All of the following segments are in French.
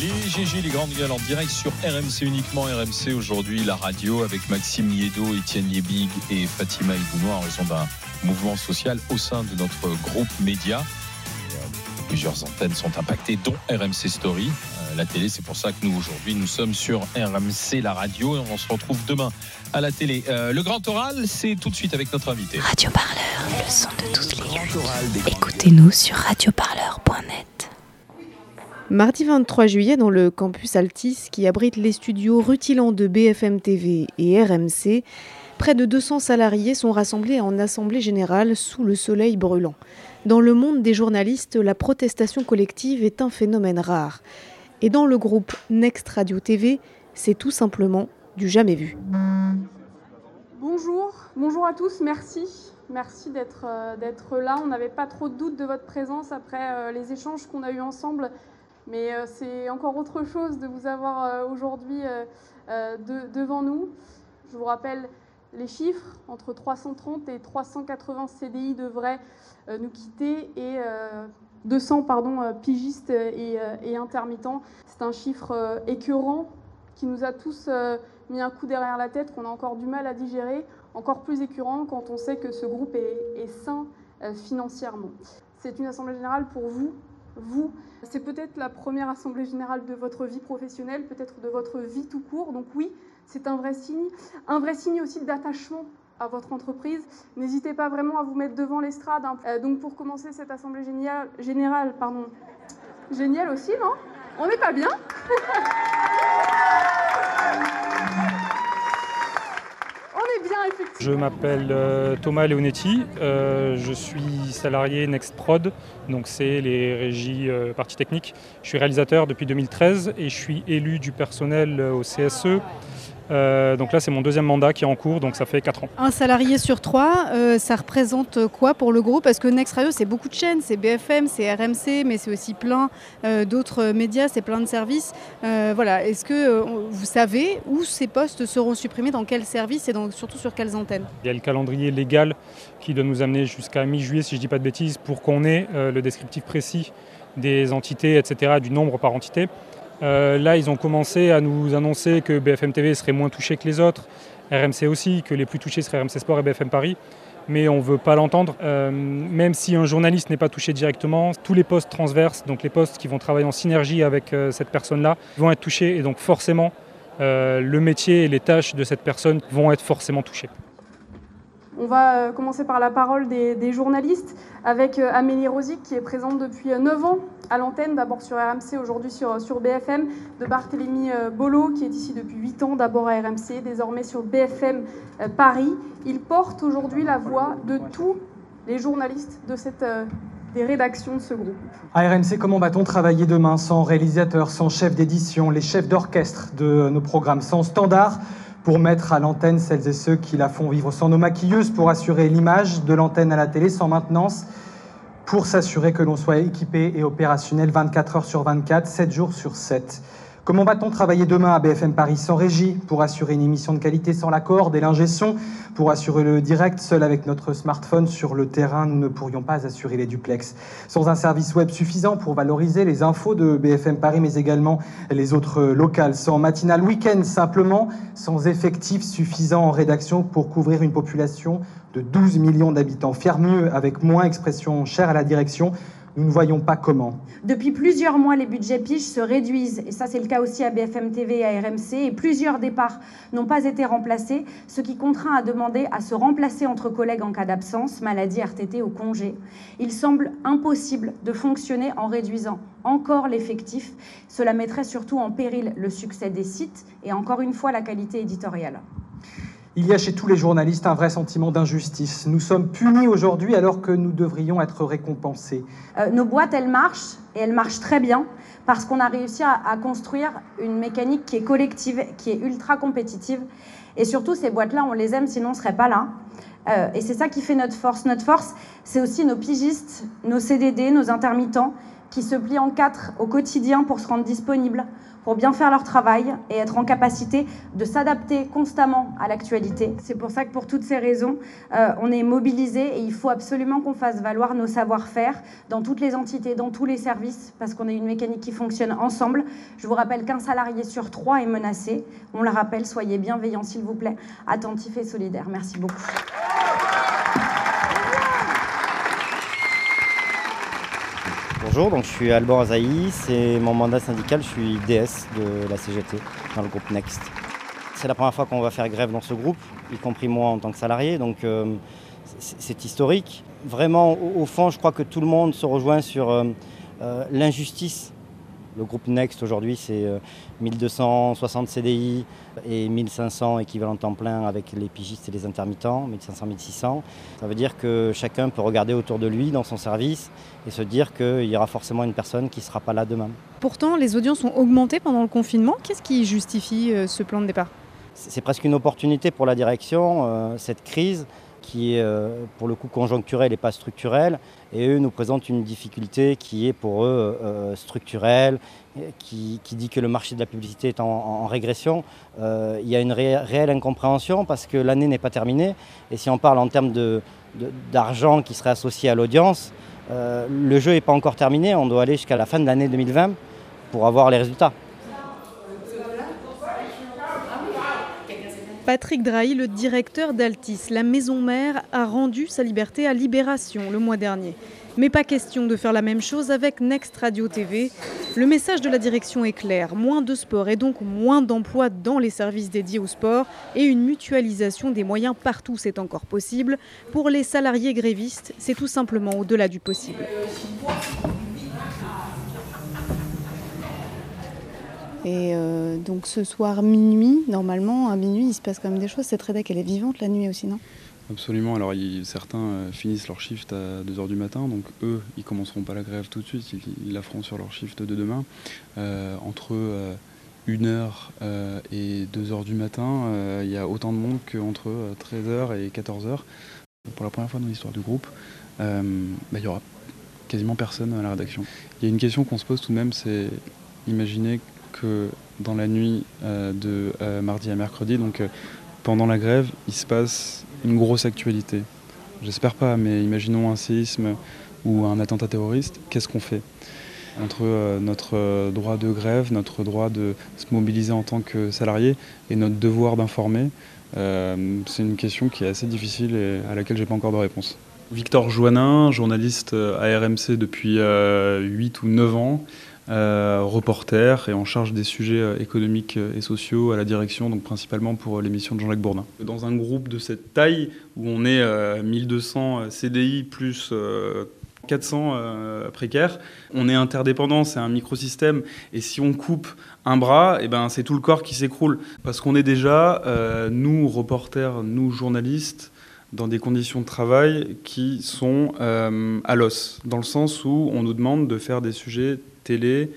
Les GG, les grandes gueules en direct sur RMC uniquement. RMC aujourd'hui, la radio avec Maxime Niedo, Étienne Yebig et Fatima Ibounois en raison d'un mouvement social au sein de notre groupe média. Plusieurs antennes sont impactées, dont RMC Story. Euh, la télé, c'est pour ça que nous, aujourd'hui, nous sommes sur RMC, la radio, et on se retrouve demain à la télé. Euh, le grand oral, c'est tout de suite avec notre invité. Radio Parleur, le son de toutes les luttes. Écoutez-nous sur radioparleur.net. Mardi 23 juillet, dans le campus Altis qui abrite les studios rutilants de BFM TV et RMC, près de 200 salariés sont rassemblés en assemblée générale sous le soleil brûlant. Dans le monde des journalistes, la protestation collective est un phénomène rare. Et dans le groupe Next Radio TV, c'est tout simplement du jamais vu. Bonjour, bonjour à tous, merci. Merci d'être euh, là. On n'avait pas trop de doute de votre présence après euh, les échanges qu'on a eus ensemble, mais euh, c'est encore autre chose de vous avoir aujourd'hui devant nous. Je vous rappelle les chiffres, entre 330 et 380 CDI devraient euh, nous quitter et 200 euh, pardon, euh, pigistes et, intermittents. C'est un chiffre écœurant qui nous a tous mis un coup derrière la tête, qu'on a encore du mal à digérer, encore plus écœurant quand on sait que ce groupe est sain financièrement. C'est une assemblée générale pour vous, vous. C'est peut-être la première assemblée générale de votre vie professionnelle, peut-être de votre vie tout court. Donc oui, c'est un vrai signe. Un vrai signe aussi d'attachement à votre entreprise. N'hésitez pas vraiment à vous mettre devant l'estrade. Hein. Euh, donc pour commencer cette assemblée générale, générale pardon, géniale aussi, non? On n'est pas bien? Effectivement. Je m'appelle euh, Thomas Leonetti, euh, je suis salarié Nextprod, donc c'est les régies euh, parties techniques. Je suis réalisateur depuis 2013 et je suis élu du personnel au CSE euh, donc là, c'est mon deuxième mandat qui est en cours, donc ça fait 4 ans. Un salarié sur trois, euh, ça représente quoi pour le groupe? Parce que Next Radio, c'est beaucoup de chaînes, c'est BFM, c'est RMC, mais c'est aussi plein euh, d'autres médias, c'est plein de services. voilà, est-ce que vous savez où ces postes seront supprimés, dans quels services et surtout sur quelles antennes? Il y a le calendrier légal qui doit nous amener jusqu'à mi-juillet, si je ne dis pas de bêtises, pour qu'on ait le descriptif précis des entités, etc., du nombre par entité. Euh, là, ils ont commencé à nous annoncer que BFM TV serait moins touché que les autres, RMC aussi, que les plus touchés seraient RMC Sport et BFM Paris. Mais on ne veut pas l'entendre. Euh, même si un journaliste n'est pas touché directement, tous les postes transverses, donc les postes qui vont travailler en synergie avec euh, cette personne-là, vont être touchés. Et donc forcément, le métier et les tâches de cette personne vont être forcément touchés. On va commencer par la parole des, journalistes avec Amélie Rosic qui est présente depuis 9 ans à l'antenne, d'abord sur RMC, aujourd'hui sur, BFM, de Barthélémy euh, Bolo, qui est ici depuis 8 ans, d'abord à RMC, désormais sur BFM euh, Paris. Il porte aujourd'hui la voix de tous les journalistes de euh, des rédactions de ce groupe. RMC, comment va-t-on travailler demain sans réalisateur, sans chef d'édition, les chefs d'orchestre de nos programmes, sans standard pour mettre à l'antenne celles et ceux qui la font vivre, sans nos maquilleuses pour assurer l'image de l'antenne à la télé, sans maintenance pour s'assurer que l'on soit équipé et opérationnel 24 heures sur 24, 7 jours sur 7. Comment va-t-on travailler demain à BFM Paris sans régie pour assurer une émission de qualité sans l'accord des l'ingé pour assurer le direct seul avec notre smartphone sur le terrain nous ne pourrions pas assurer les duplex sans un service web suffisant pour valoriser les infos de BFM Paris mais également les autres locales. Sans matinal week-end simplement sans effectifs suffisants en rédaction pour couvrir une population de 12 millions d'habitants. Faire mieux avec moins expression chère à la direction nous ne voyons pas comment. Depuis plusieurs mois, les budgets piges se réduisent, et ça c'est le cas aussi à BFM TV et à RMC, et plusieurs départs n'ont pas été remplacés, ce qui contraint à demander à se remplacer entre collègues en cas d'absence, maladie, RTT ou congé. Il semble impossible de fonctionner en réduisant encore l'effectif. Cela mettrait surtout en péril le succès des sites et encore une fois la qualité éditoriale. Il y a chez tous les journalistes un vrai sentiment d'injustice. Nous sommes punis aujourd'hui alors que nous devrions être récompensés. Euh, nos boîtes, elles marchent, et elles marchent très bien, parce qu'on a réussi à, construire une mécanique qui est collective, qui est ultra compétitive. Et surtout, ces boîtes-là, on les aime, sinon on ne serait pas là. Euh, et c'est ça qui fait notre force. Notre force, c'est aussi nos pigistes, nos CDD, nos intermittents, qui se plient en quatre au quotidien pour se rendre disponibles, pour bien faire leur travail et être en capacité de s'adapter constamment à l'actualité. C'est pour ça que pour toutes ces raisons, euh, on est mobilisé et il faut absolument qu'on fasse valoir nos savoir-faire dans toutes les entités, dans tous les services, parce qu'on est une mécanique qui fonctionne ensemble. Je vous rappelle qu'un salarié sur trois est menacé. On le rappelle, soyez bienveillants s'il vous plaît, attentifs et solidaires. Merci beaucoup. Bonjour, donc je suis Alban Azaï, c'est mon mandat syndical, je suis DS de la CGT dans le groupe Next. C'est la première fois qu'on va faire grève dans ce groupe, y compris moi en tant que salarié, donc euh, c'est historique. Vraiment, au, fond, je crois que tout le monde se rejoint sur euh, euh, l'injustice le groupe Next aujourd'hui, c'est 1260 euh, CDI et 1500 équivalents temps plein avec les pigistes et les intermittents, 1500-1600. Ça veut dire que chacun peut regarder autour de lui dans son service et se dire qu'il y aura forcément une personne qui ne sera pas là demain. Pourtant, les audiences ont augmenté pendant le confinement. Qu'est-ce qui justifie euh, ce plan de départ? C'est presque une opportunité pour la direction, euh, cette crise qui est pour le coup conjoncturelle et pas structurelle, et eux nous présentent une difficulté qui est pour eux euh, structurelle, qui, dit que le marché de la publicité est en, régression. Euh, il y a une réelle incompréhension parce que l'année n'est pas terminée, et si on parle en termes d'argent qui serait associé à l'audience, euh, le jeu n'est pas encore terminé, on doit aller jusqu'à la fin de l'année 2020 pour avoir les résultats. Patrick Drahi, le directeur d'Altis, la maison mère, a rendu sa liberté à Libération le mois dernier. Mais pas question de faire la même chose avec Next Radio TV. Le message de la direction est clair, moins de sport et donc moins d'emplois dans les services dédiés au sport et une mutualisation des moyens partout c'est encore possible. Pour les salariés grévistes, c'est tout simplement au-delà du possible. Et euh, donc ce soir minuit, normalement, à minuit, il se passe quand même des choses. Cette rédac, elle est vivante la nuit aussi, non? Absolument. Alors certains euh, finissent leur shift à 2h du matin, donc eux, ils commenceront pas la grève tout de suite, ils, la feront sur leur shift de demain. Euh, entre 1h et 2h du matin, il y a autant de monde qu'entre 13h et 14h. Pour la première fois dans l'histoire du groupe, bah, il y aura quasiment personne à la rédaction. Il y a une question qu'on se pose tout de même, c'est imaginer dans la nuit euh, de euh, mardi à mercredi, donc euh, pendant la grève, il se passe une grosse actualité. J'espère pas, mais imaginons un séisme ou un attentat terroriste, qu'est-ce qu'on fait? Entre notre droit de grève, notre droit de se mobiliser en tant que salarié et notre devoir d'informer C'est une question qui est assez difficile et à laquelle j'ai pas encore de réponse. Victor Joannin, journaliste à RMC depuis 8 ou 9 ans, euh, reporter et en charge des sujets euh, économiques euh, et sociaux à la direction, donc principalement pour l'émission de Jean-Jacques Bourdin. Dans un groupe de cette taille, où on est 1200 CDI plus 400 précaires. On est interdépendant, c'est un microsystème. Et si on coupe un bras, eh ben, c'est tout le corps qui s'écroule. Parce qu'on est déjà, nous, reporters, nous, journalistes, dans des conditions de travail qui sont à l'os, dans le sens où on nous demande de faire des sujets télé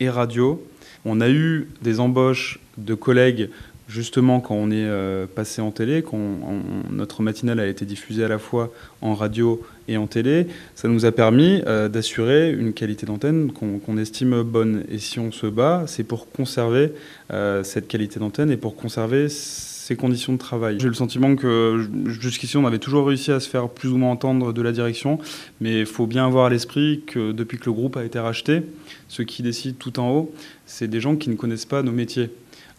et radio. On a eu des embauches de collègues justement quand on est euh, passé en télé, quand notre matinale a été diffusée à la fois en radio et en télé, ça nous a permis euh, d'assurer une qualité d'antenne qu'on estime bonne. Et si on se bat, c'est pour conserver euh, cette qualité d'antenne et pour conserver ces conditions de travail. J'ai le sentiment que jusqu'ici, on avait toujours réussi à se faire plus ou moins entendre de la direction, mais il faut bien avoir à l'esprit que depuis que le groupe a été racheté, ceux qui décident tout en haut, c'est des gens qui ne connaissent pas nos métiers.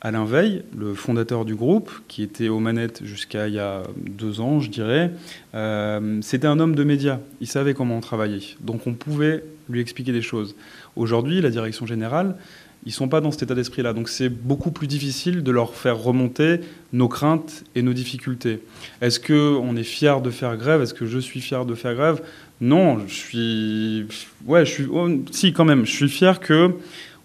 Alain Veil, le fondateur du groupe, qui était aux manettes jusqu'à il y a deux ans, je dirais, euh, c'était un homme de médias. Il savait comment on travaillait. Donc on pouvait lui expliquer des choses. Aujourd'hui, la direction générale, ils sont pas dans cet état d'esprit-là. Donc c'est beaucoup plus difficile de leur faire remonter nos craintes et nos difficultés. Est-ce que on est fier de faire grève? Est-ce que je suis fier de faire grève? Non, je suis ouais, je suis oh, si quand même, je suis fier que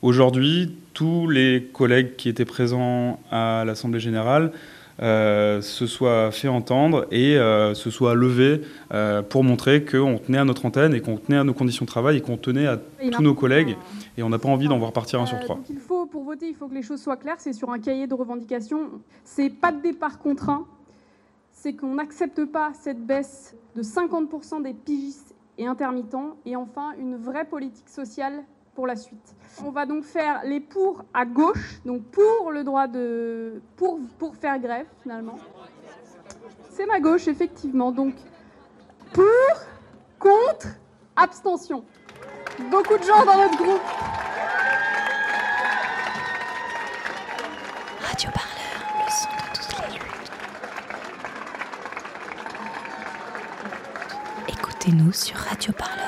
aujourd'hui tous les collègues qui étaient présents à l'Assemblée générale euh, se soit fait entendre et euh, se soit levé euh, pour montrer qu'on tenait à notre antenne et qu'on tenait à nos conditions de travail et qu'on tenait à tous nos collègues et on n'a pas envie d'en voir partir un sur trois. il faut, pour voter, il faut que les choses soient claires. C'est sur un cahier de revendications. C'est pas de départ contraint. C'est qu'on n'accepte pas cette baisse de 50% des pigistes et intermittents, et enfin une vraie politique sociale la suite. On va donc faire les pour à gauche, donc pour le droit de. pour, pour faire grève finalement. C'est ma gauche, effectivement. Donc pour, contre, abstention. Beaucoup de gens dans notre groupe. Radio Parleur, le son de toutes les luttes. Écoutez-nous sur radioparleur.net.